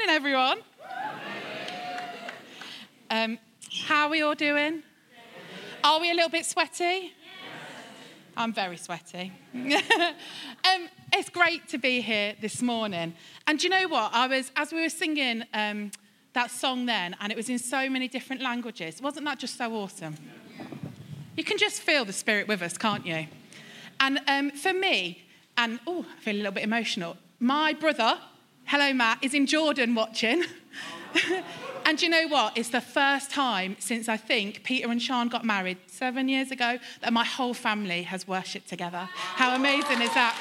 morning, everyone. Um, how are we all doing? Are we a little bit sweaty? I'm very sweaty. um, it's great to be here this morning. And you know what? I was, as we were singing um, that song then, and it was in so many different languages, wasn't that just so awesome? You can just feel the spirit with us, can't you? And um, for me, and oh, I feel a little bit emotional, my brother, hello Matt, is in Jordan watching. and you know what? It's the first time since I think Peter and Sean got married seven years ago that my whole family has worshipped together. How amazing is that?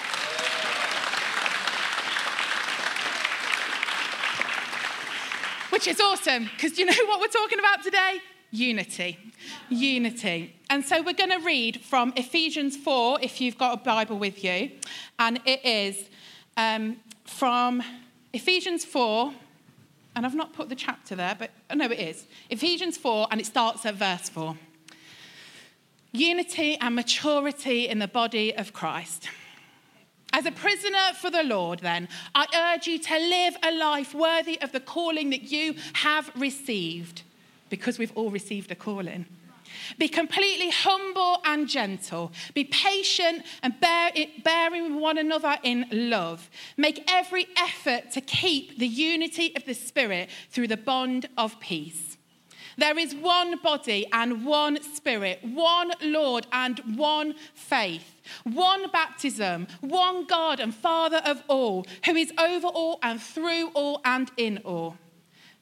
Which is awesome, because you know what we're talking about today? Unity. Unity. And so we're going to read from Ephesians 4, if you've got a Bible with you. And it is um, from Ephesians 4, and I've not put the chapter there, but oh, no, it is. Ephesians 4, and it starts at verse 4. Unity and maturity in the body of Christ. As a prisoner for the Lord, then, I urge you to live a life worthy of the calling that you have received, because we've all received a calling. Be completely humble and gentle. Be patient and bear it, bearing one another in love. Make every effort to keep the unity of the Spirit through the bond of peace. There is one body and one spirit, one Lord and one faith, one baptism, one God and Father of all, who is over all and through all and in all.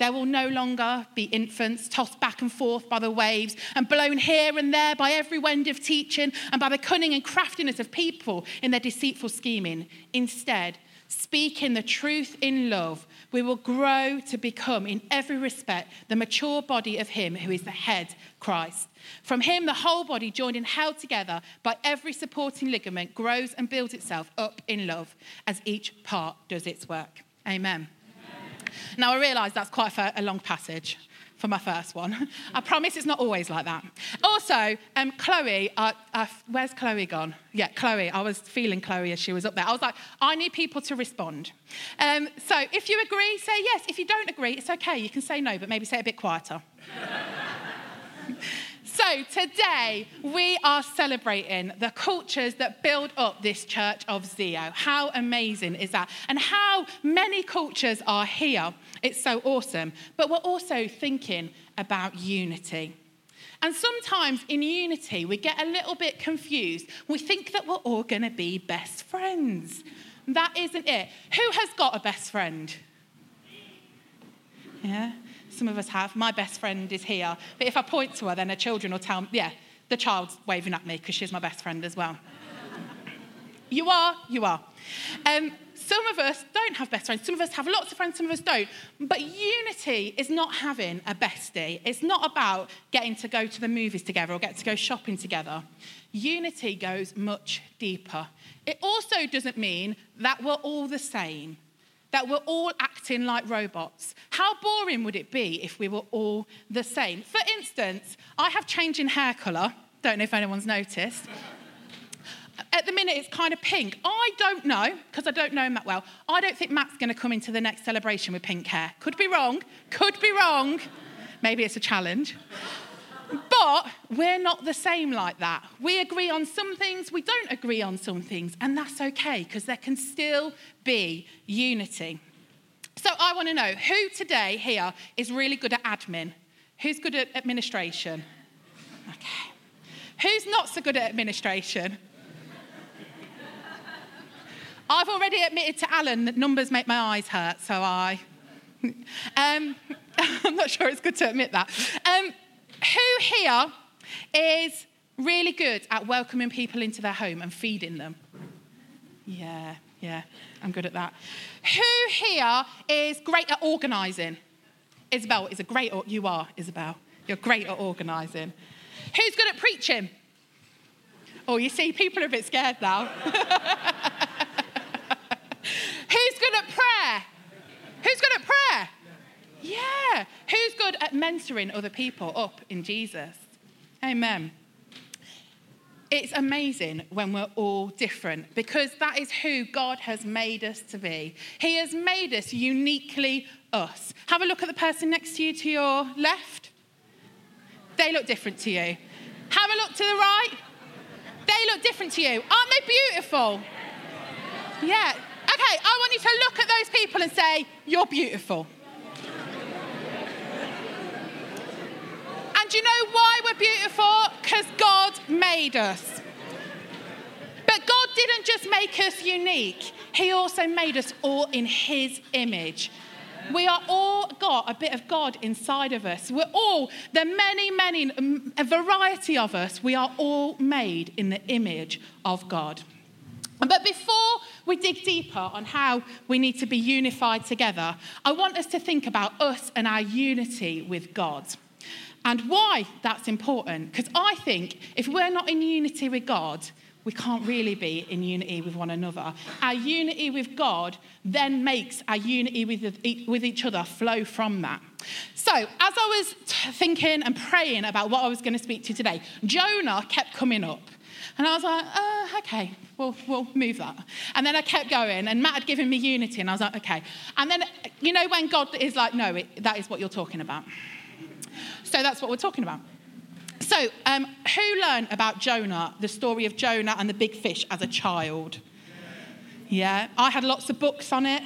There will no longer be infants tossed back and forth by the waves and blown here and there by every wind of teaching and by the cunning and craftiness of people in their deceitful scheming. Instead, speaking the truth in love, we will grow to become, in every respect, the mature body of Him who is the head, Christ. From Him, the whole body, joined and held together by every supporting ligament, grows and builds itself up in love as each part does its work. Amen. Now, I realise that's quite a long passage for my first one. I promise it's not always like that. Also, um, Chloe, uh, uh, where's Chloe gone? Yeah, Chloe. I was feeling Chloe as she was up there. I was like, I need people to respond. Um, so if you agree, say yes. If you don't agree, it's okay. You can say no, but maybe say it a bit quieter. So, today we are celebrating the cultures that build up this church of Zeo. How amazing is that? And how many cultures are here. It's so awesome. But we're also thinking about unity. And sometimes in unity, we get a little bit confused. We think that we're all going to be best friends. That isn't it. Who has got a best friend? Yeah? Some of us have. My best friend is here. But if I point to her, then her children will tell me, yeah, the child's waving at me because she's my best friend as well. you are, you are. Um, some of us don't have best friends. Some of us have lots of friends, some of us don't. But unity is not having a bestie. It's not about getting to go to the movies together or get to go shopping together. Unity goes much deeper. It also doesn't mean that we're all the same that we're all acting like robots. How boring would it be if we were all the same? For instance, I have changing hair colour. Don't know if anyone's noticed. At the minute, it's kind of pink. I don't know, because I don't know that well. I don't think Matt's going to come into the next celebration with pink hair. Could be wrong. Could be wrong. Maybe it's a challenge. But we're not the same like that. We agree on some things, we don't agree on some things, and that's okay because there can still be unity. So I want to know who today here is really good at admin? Who's good at administration? Okay. Who's not so good at administration? I've already admitted to Alan that numbers make my eyes hurt, so I. Um, I'm not sure it's good to admit that. Um, who here is really good at welcoming people into their home and feeding them? Yeah, yeah, I'm good at that. Who here is great at organising? Isabel is a great, you are, Isabel. You're great at organising. Who's good at preaching? Oh, you see, people are a bit scared now. Who's good at prayer? Who's good at prayer? Yeah. Who's good at mentoring other people up in Jesus? Amen. It's amazing when we're all different because that is who God has made us to be. He has made us uniquely us. Have a look at the person next to you to your left. They look different to you. Have a look to the right. They look different to you. Aren't they beautiful? Yeah. Okay, I want you to look at those people and say, You're beautiful. And you know why we're beautiful? Because God made us. But God didn't just make us unique, He also made us all in His image. We are all got a bit of God inside of us. We're all, the many, many, a variety of us, we are all made in the image of God. But before we dig deeper on how we need to be unified together, I want us to think about us and our unity with God. And why that's important. Because I think if we're not in unity with God, we can't really be in unity with one another. Our unity with God then makes our unity with, with each other flow from that. So, as I was t- thinking and praying about what I was going to speak to today, Jonah kept coming up. And I was like, uh, okay, we'll, we'll move that. And then I kept going, and Matt had given me unity, and I was like, okay. And then, you know, when God is like, no, it, that is what you're talking about. So that's what we're talking about. So, um, who learned about Jonah, the story of Jonah and the big fish as a child? Yeah, I had lots of books on it.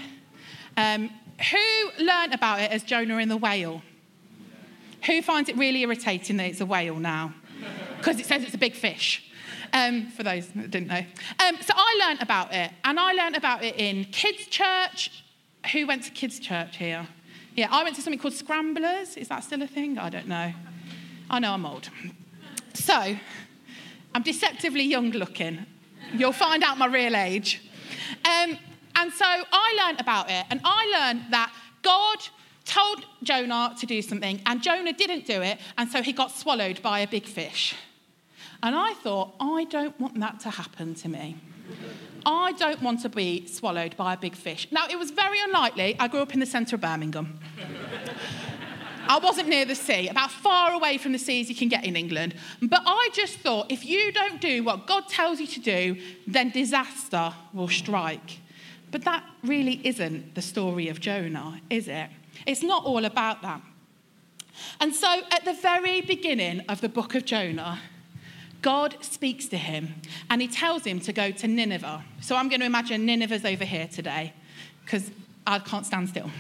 Um, who learned about it as Jonah in the whale? Who finds it really irritating that it's a whale now? Because it says it's a big fish. Um, for those that didn't know. Um, so I learned about it, and I learned about it in kids' church. Who went to kids' church here? Yeah, I went to something called Scramblers. Is that still a thing? I don't know. I know I'm old. So, I'm deceptively young looking. You'll find out my real age. Um, and so I learned about it, and I learned that God told Jonah to do something, and Jonah didn't do it, and so he got swallowed by a big fish. And I thought, I don't want that to happen to me. I don't want to be swallowed by a big fish. Now, it was very unlikely. I grew up in the centre of Birmingham. I wasn't near the sea, about far away from the seas you can get in England. But I just thought if you don't do what God tells you to do, then disaster will strike. But that really isn't the story of Jonah, is it? It's not all about that. And so at the very beginning of the book of Jonah, God speaks to him and he tells him to go to Nineveh. So I'm going to imagine Nineveh's over here today because I can't stand still.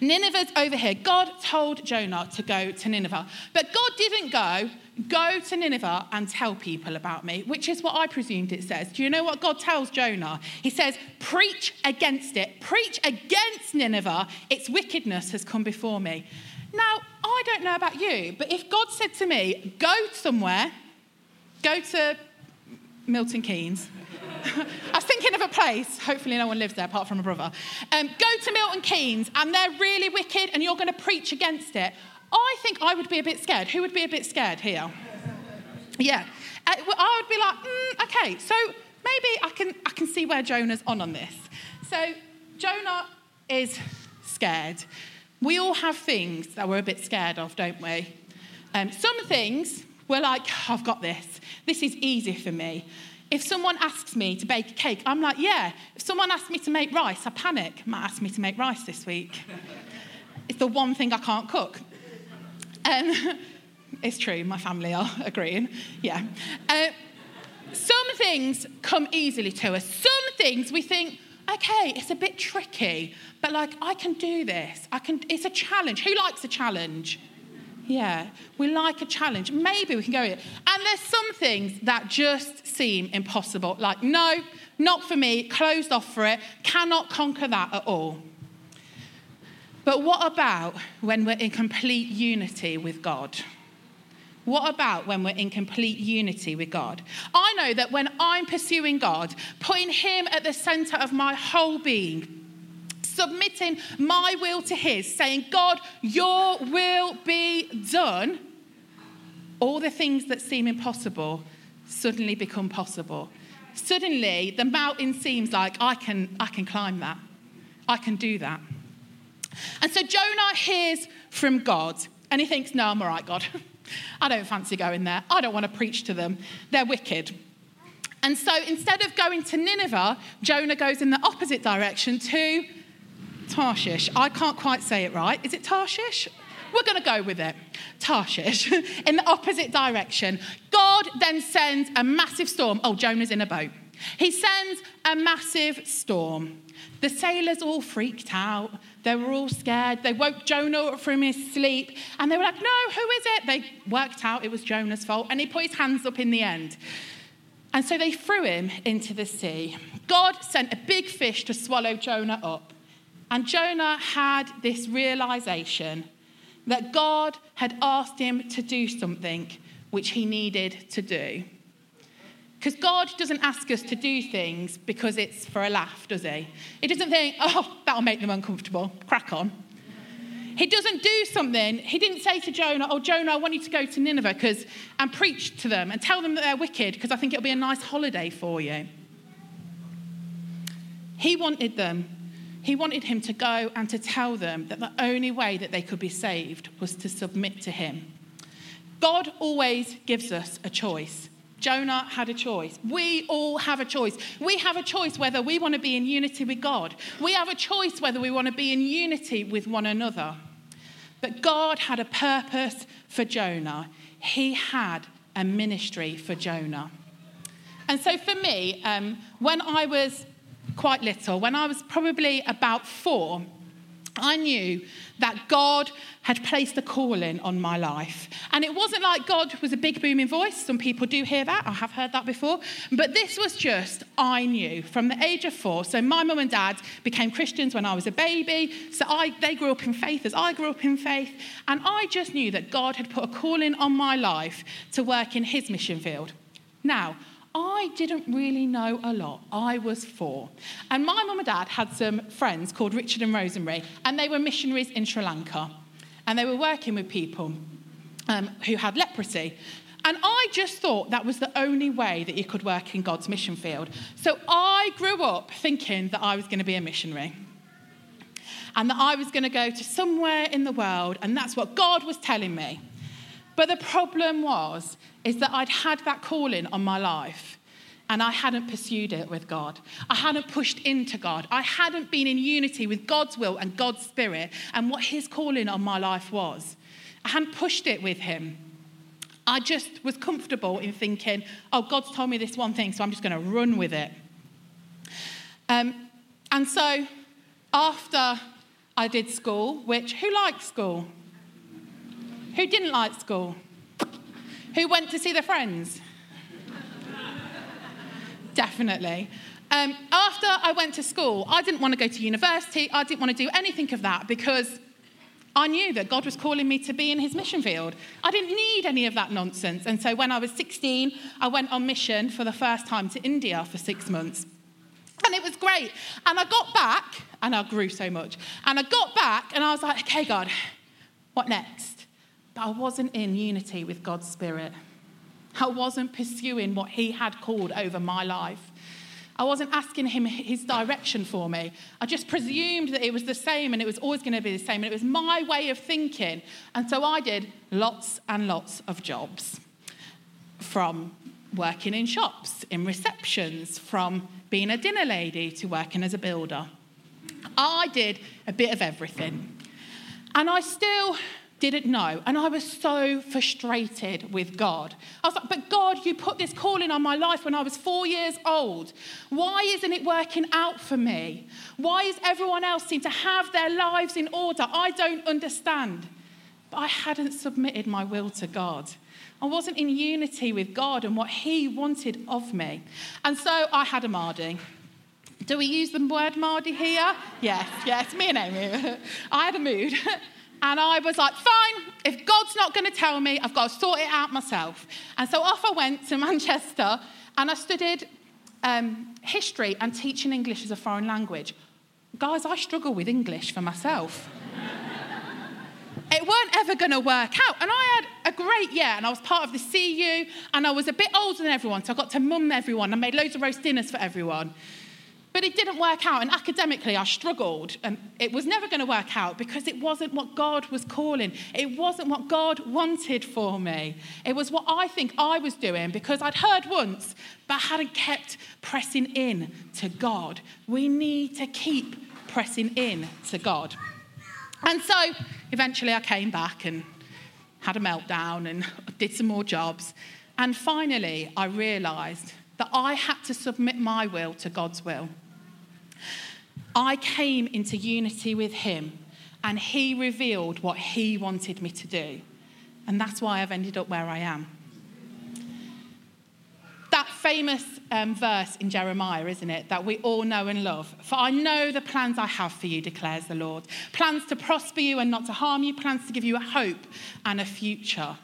Nineveh's over here. God told Jonah to go to Nineveh. But God didn't go, go to Nineveh and tell people about me, which is what I presumed it says. Do you know what God tells Jonah? He says, preach against it. Preach against Nineveh. Its wickedness has come before me. Now, I don't know about you, but if God said to me, go somewhere, Go to Milton Keynes. I was thinking of a place, hopefully no one lives there apart from a brother. Um, go to Milton Keynes and they're really wicked and you're going to preach against it. I think I would be a bit scared. Who would be a bit scared here? Yeah. Uh, I would be like, mm, okay, so maybe I can, I can see where Jonah's on on this. So Jonah is scared. We all have things that we're a bit scared of, don't we? Um, some things we're like, I've got this. This is easy for me. If someone asks me to bake a cake, I'm like, yeah. If someone asks me to make rice, I panic. Might ask me to make rice this week. it's the one thing I can't cook. Um, it's true, my family are agreeing. Yeah. Uh, some things come easily to us. Some things we think, okay, it's a bit tricky, but like, I can do this. I can, it's a challenge. Who likes a challenge? Yeah, we like a challenge. Maybe we can go with it. And there's some things that just seem impossible. Like, no, not for me, closed off for it, cannot conquer that at all. But what about when we're in complete unity with God? What about when we're in complete unity with God? I know that when I'm pursuing God, putting Him at the center of my whole being, submitting my will to His, saying, God, your will be done, all the things that seem impossible suddenly become possible. Suddenly, the mountain seems like I can, I can climb that. I can do that. And so Jonah hears from God and he thinks, No, I'm all right, God. I don't fancy going there. I don't want to preach to them. They're wicked. And so instead of going to Nineveh, Jonah goes in the opposite direction to Tarshish. I can't quite say it right. Is it Tarshish? We're going to go with it. Tarshish, in the opposite direction. God then sends a massive storm. Oh, Jonah's in a boat. He sends a massive storm. The sailors all freaked out. They were all scared. They woke Jonah from his sleep and they were like, No, who is it? They worked out it was Jonah's fault and he put his hands up in the end. And so they threw him into the sea. God sent a big fish to swallow Jonah up. And Jonah had this realization that God had asked him to do something which he needed to do. Because God doesn't ask us to do things because it's for a laugh, does he? He doesn't think, oh, that'll make them uncomfortable, crack on. He doesn't do something. He didn't say to Jonah, oh, Jonah, I want you to go to Nineveh because and preach to them and tell them that they're wicked because I think it'll be a nice holiday for you. He wanted them, he wanted him to go and to tell them that the only way that they could be saved was to submit to him. God always gives us a choice. Jonah had a choice. We all have a choice. We have a choice whether we want to be in unity with God. We have a choice whether we want to be in unity with one another. But God had a purpose for Jonah, He had a ministry for Jonah. And so for me, um, when I was quite little, when I was probably about four, I knew that God had placed a calling on my life. And it wasn't like God was a big booming voice. Some people do hear that. I have heard that before. But this was just, I knew from the age of four. So my mum and dad became Christians when I was a baby. So I, they grew up in faith as I grew up in faith. And I just knew that God had put a calling on my life to work in his mission field. Now, I didn't really know a lot. I was four. And my mum and dad had some friends called Richard and Rosemary, and they were missionaries in Sri Lanka. And they were working with people um, who had leprosy. And I just thought that was the only way that you could work in God's mission field. So I grew up thinking that I was going to be a missionary and that I was going to go to somewhere in the world, and that's what God was telling me. But the problem was, is that I'd had that calling on my life and I hadn't pursued it with God. I hadn't pushed into God. I hadn't been in unity with God's will and God's spirit and what His calling on my life was. I hadn't pushed it with Him. I just was comfortable in thinking, oh, God's told me this one thing, so I'm just going to run with it. Um, and so after I did school, which, who liked school? Who didn't like school? Who went to see their friends? Definitely. Um, after I went to school, I didn't want to go to university. I didn't want to do anything of that because I knew that God was calling me to be in his mission field. I didn't need any of that nonsense. And so when I was 16, I went on mission for the first time to India for six months. And it was great. And I got back, and I grew so much. And I got back, and I was like, okay, God, what next? But I wasn't in unity with God's Spirit. I wasn't pursuing what He had called over my life. I wasn't asking Him His direction for me. I just presumed that it was the same and it was always going to be the same. And it was my way of thinking. And so I did lots and lots of jobs from working in shops, in receptions, from being a dinner lady to working as a builder. I did a bit of everything. And I still didn't know. And I was so frustrated with God. I was like, but God, you put this calling on my life when I was four years old. Why isn't it working out for me? Why is everyone else seem to have their lives in order? I don't understand. But I hadn't submitted my will to God. I wasn't in unity with God and what He wanted of me. And so I had a Mardy. Do we use the word Mardy here? Yes, yes, me and Amy. I had a mood. And I was like, fine, if God's not going to tell me, I've got to sort it out myself. And so off I went to Manchester and I studied um, history and teaching English as a foreign language. Guys, I struggle with English for myself. it weren't ever going to work out. And I had a great year, and I was part of the CU, and I was a bit older than everyone, so I got to mum everyone. I made loads of roast dinners for everyone. But it didn't work out, and academically, I struggled, and it was never going to work out because it wasn't what God was calling. It wasn't what God wanted for me. It was what I think I was doing because I'd heard once, but hadn't kept pressing in to God. We need to keep pressing in to God. And so eventually I came back and had a meltdown and did some more jobs. And finally, I realized that I had to submit my will to God's will. I came into unity with Him, and He revealed what He wanted me to do. And that's why I've ended up where I am. That famous um, verse in Jeremiah, isn't it? That we all know and love. For I know the plans I have for you, declares the Lord. Plans to prosper you and not to harm you, plans to give you a hope and a future.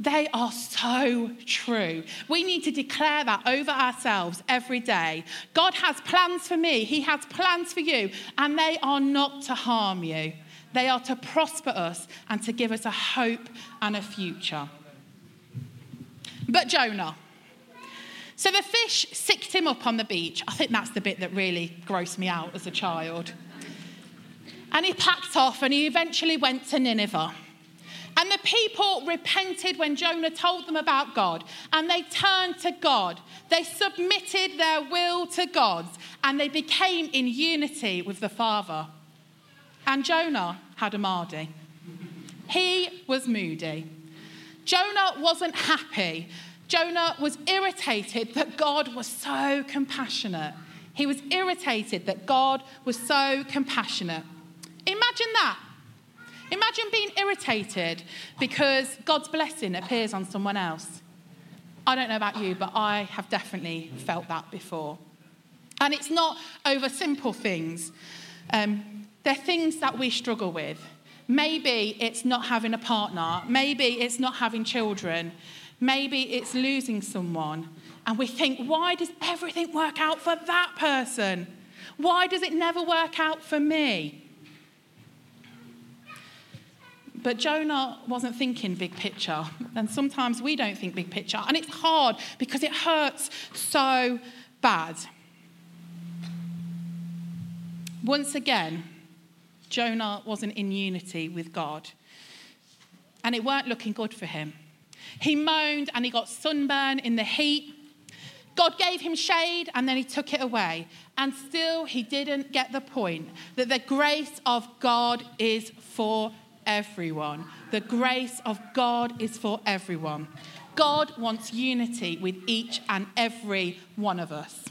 They are so true. We need to declare that over ourselves every day. God has plans for me, He has plans for you, and they are not to harm you. They are to prosper us and to give us a hope and a future. But Jonah, so the fish sicked him up on the beach. I think that's the bit that really grossed me out as a child. And he packed off and he eventually went to Nineveh. And the people repented when Jonah told them about God, and they turned to God. They submitted their will to God's, and they became in unity with the Father. And Jonah had a Mardy. He was moody. Jonah wasn't happy. Jonah was irritated that God was so compassionate. He was irritated that God was so compassionate. Imagine that. Imagine being irritated because God's blessing appears on someone else. I don't know about you, but I have definitely felt that before. And it's not over simple things, um, they're things that we struggle with. Maybe it's not having a partner, maybe it's not having children, maybe it's losing someone. And we think, why does everything work out for that person? Why does it never work out for me? But Jonah wasn't thinking big picture. And sometimes we don't think big picture. And it's hard because it hurts so bad. Once again, Jonah wasn't in unity with God. And it weren't looking good for him. He moaned and he got sunburn in the heat. God gave him shade and then he took it away. And still, he didn't get the point that the grace of God is for everyone. The grace of God is for everyone. God wants unity with each and every one of us.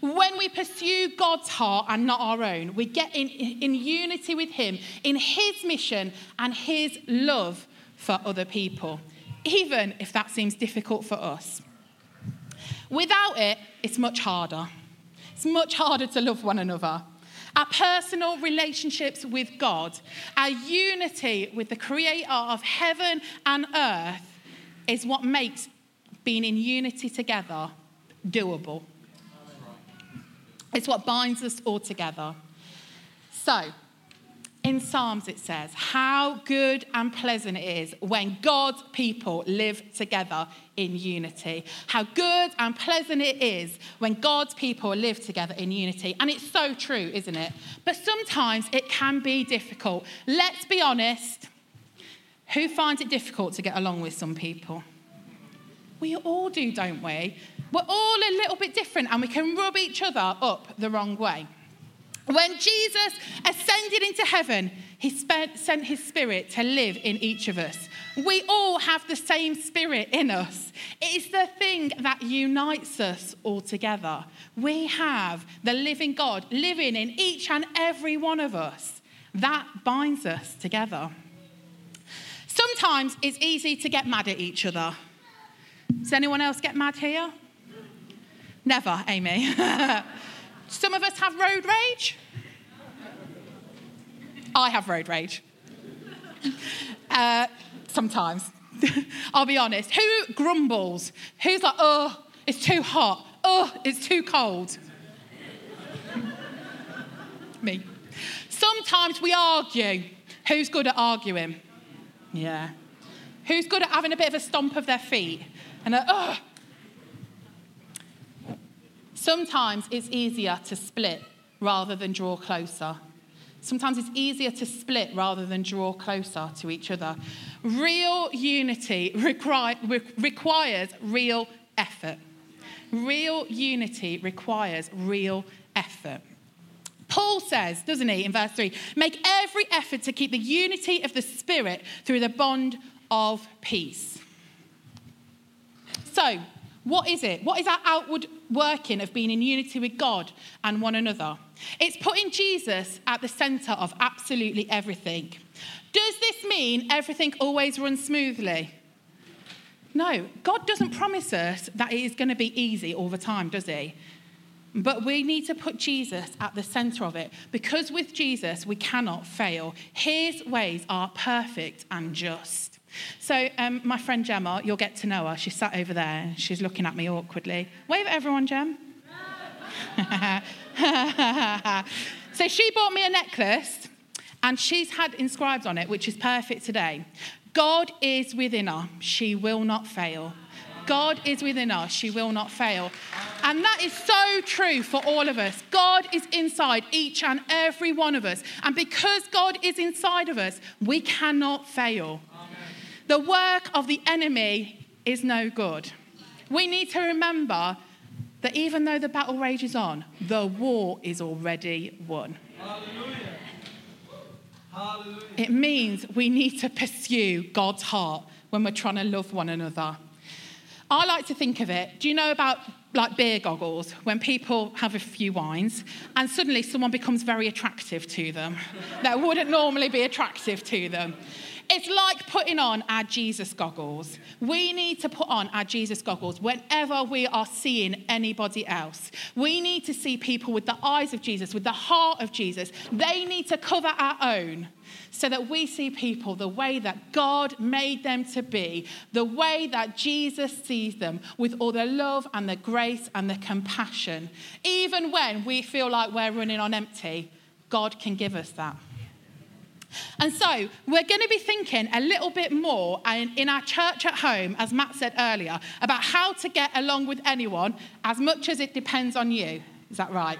When we pursue God's heart and not our own, we get in, in unity with Him, in His mission and His love for other people, even if that seems difficult for us. Without it, it's much harder. It's much harder to love one another our personal relationships with God, our unity with the creator of heaven and earth is what makes being in unity together doable. It's what binds us all together. So, in Psalms, it says, How good and pleasant it is when God's people live together in unity. How good and pleasant it is when God's people live together in unity. And it's so true, isn't it? But sometimes it can be difficult. Let's be honest. Who finds it difficult to get along with some people? We all do, don't we? We're all a little bit different and we can rub each other up the wrong way. When Jesus ascended into heaven, he spent, sent his spirit to live in each of us. We all have the same spirit in us. It is the thing that unites us all together. We have the living God living in each and every one of us. That binds us together. Sometimes it's easy to get mad at each other. Does anyone else get mad here? Never, Amy. Some of us have road rage. I have road rage. Uh, sometimes. I'll be honest. Who grumbles? Who's like, oh, it's too hot. Oh, it's too cold. Me. Sometimes we argue. Who's good at arguing? Yeah. Who's good at having a bit of a stomp of their feet? And a, oh. Sometimes it's easier to split rather than draw closer. Sometimes it's easier to split rather than draw closer to each other. Real unity requires real effort. Real unity requires real effort. Paul says, doesn't he, in verse 3 make every effort to keep the unity of the Spirit through the bond of peace. So, what is it? What is our outward working of being in unity with God and one another? It's putting Jesus at the center of absolutely everything. Does this mean everything always runs smoothly? No, God doesn't promise us that it is going to be easy all the time, does He? But we need to put Jesus at the center of it because with Jesus we cannot fail. His ways are perfect and just. So, um, my friend Gemma, you'll get to know her. She's sat over there. She's looking at me awkwardly. Wave at everyone, Gem. so, she bought me a necklace and she's had inscribed on it, which is perfect today. God is within her, she will not fail. God is within us, she will not fail. And that is so true for all of us. God is inside each and every one of us. And because God is inside of us, we cannot fail. The work of the enemy is no good. We need to remember that even though the battle rages on, the war is already won. Hallelujah. Hallelujah. It means we need to pursue God's heart when we're trying to love one another. I like to think of it. Do you know about like beer goggles when people have a few wines and suddenly someone becomes very attractive to them that wouldn't normally be attractive to them? It's like putting on our Jesus goggles. We need to put on our Jesus goggles whenever we are seeing anybody else. We need to see people with the eyes of Jesus, with the heart of Jesus. They need to cover our own so that we see people the way that God made them to be, the way that Jesus sees them, with all the love and the grace and the compassion. Even when we feel like we're running on empty, God can give us that. And so we're going to be thinking a little bit more in our church at home, as Matt said earlier, about how to get along with anyone as much as it depends on you. Is that right?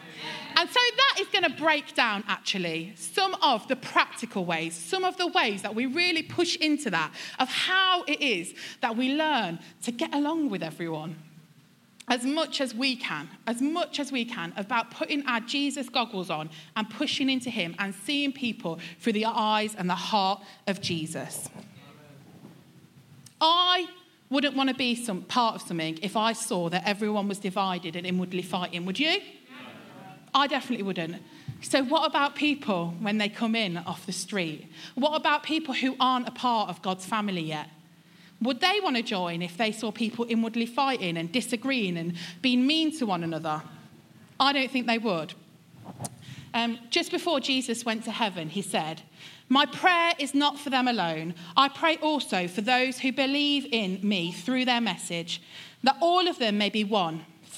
And so that is going to break down actually some of the practical ways, some of the ways that we really push into that of how it is that we learn to get along with everyone as much as we can, as much as we can, about putting our Jesus goggles on and pushing into Him and seeing people through the eyes and the heart of Jesus. I wouldn't want to be some part of something if I saw that everyone was divided and inwardly fighting, would you? I definitely wouldn't. So, what about people when they come in off the street? What about people who aren't a part of God's family yet? Would they want to join if they saw people inwardly fighting and disagreeing and being mean to one another? I don't think they would. Um, just before Jesus went to heaven, he said, My prayer is not for them alone. I pray also for those who believe in me through their message, that all of them may be one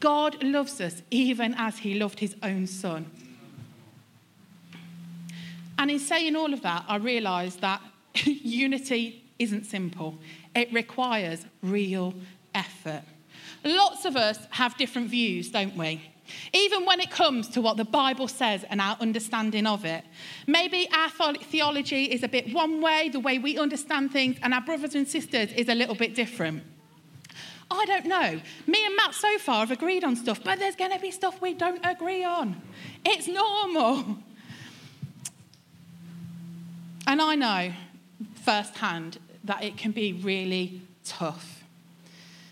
God loves us even as he loved his own son. And in saying all of that, I realised that unity isn't simple, it requires real effort. Lots of us have different views, don't we? even when it comes to what the Bible says and our understanding of it. Maybe our theology is a bit one way, the way we understand things, and our brothers and sisters is a little bit different. I don't know. Me and Matt so far have agreed on stuff, but there's going to be stuff we don't agree on. It's normal. And I know firsthand that it can be really tough.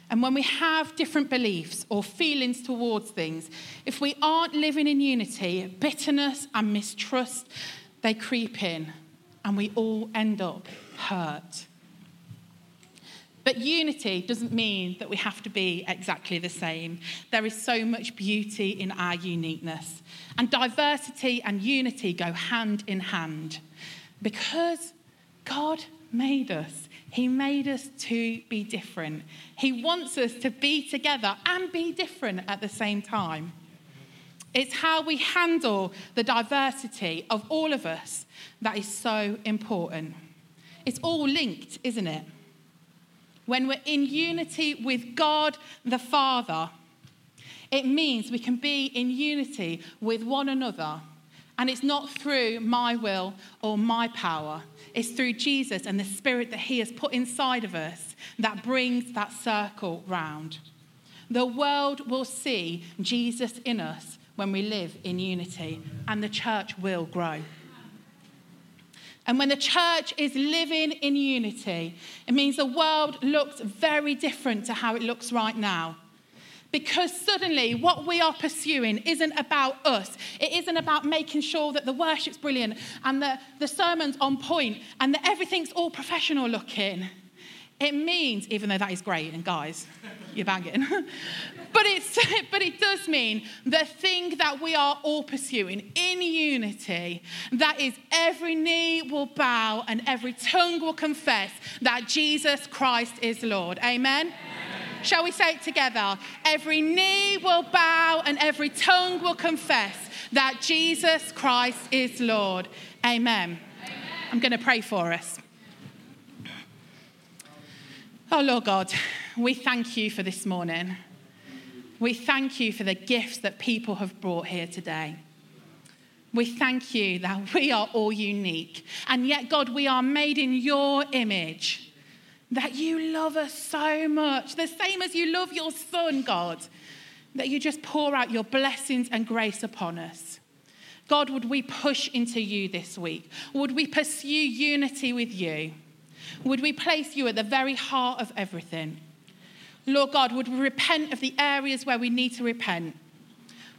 And when we have different beliefs or feelings towards things, if we aren't living in unity, bitterness and mistrust, they creep in and we all end up hurt. But unity doesn't mean that we have to be exactly the same. There is so much beauty in our uniqueness. And diversity and unity go hand in hand because God made us. He made us to be different. He wants us to be together and be different at the same time. It's how we handle the diversity of all of us that is so important. It's all linked, isn't it? When we're in unity with God the Father, it means we can be in unity with one another. And it's not through my will or my power, it's through Jesus and the Spirit that He has put inside of us that brings that circle round. The world will see Jesus in us when we live in unity, and the church will grow. And when the church is living in unity, it means the world looks very different to how it looks right now. Because suddenly, what we are pursuing isn't about us. It isn't about making sure that the worship's brilliant and the, the sermon's on point and that everything's all professional looking. It means, even though that is great, and guys, you're banging, but, it's, but it does mean the thing that we are all pursuing in unity, that is every knee will bow and every tongue will confess that Jesus Christ is Lord. Amen. Amen. Shall we say it together? Every knee will bow and every tongue will confess that Jesus Christ is Lord. Amen. Amen. I'm going to pray for us. Oh, Lord God, we thank you for this morning. We thank you for the gifts that people have brought here today. We thank you that we are all unique. And yet, God, we are made in your image that you love us so much, the same as you love your son, God, that you just pour out your blessings and grace upon us. God, would we push into you this week? Would we pursue unity with you? Would we place you at the very heart of everything? Lord God, would we repent of the areas where we need to repent?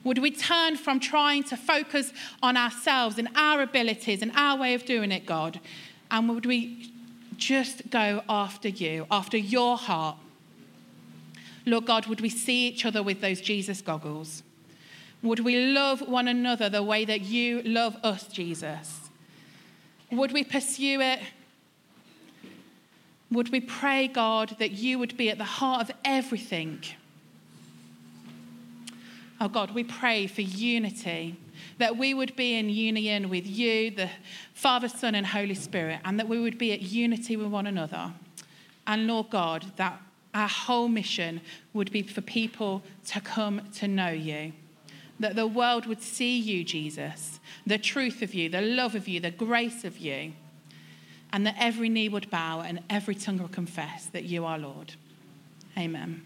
Would we turn from trying to focus on ourselves and our abilities and our way of doing it, God? And would we just go after you, after your heart. Lord God, would we see each other with those Jesus goggles? Would we love one another the way that you love us, Jesus? Would we pursue it? Would we pray, God, that you would be at the heart of everything? Oh God, we pray for unity that we would be in union with you, the Father, Son, and Holy Spirit, and that we would be at unity with one another. And Lord God, that our whole mission would be for people to come to know you. That the world would see you, Jesus, the truth of you, the love of you, the grace of you, and that every knee would bow and every tongue would confess that you are Lord. Amen.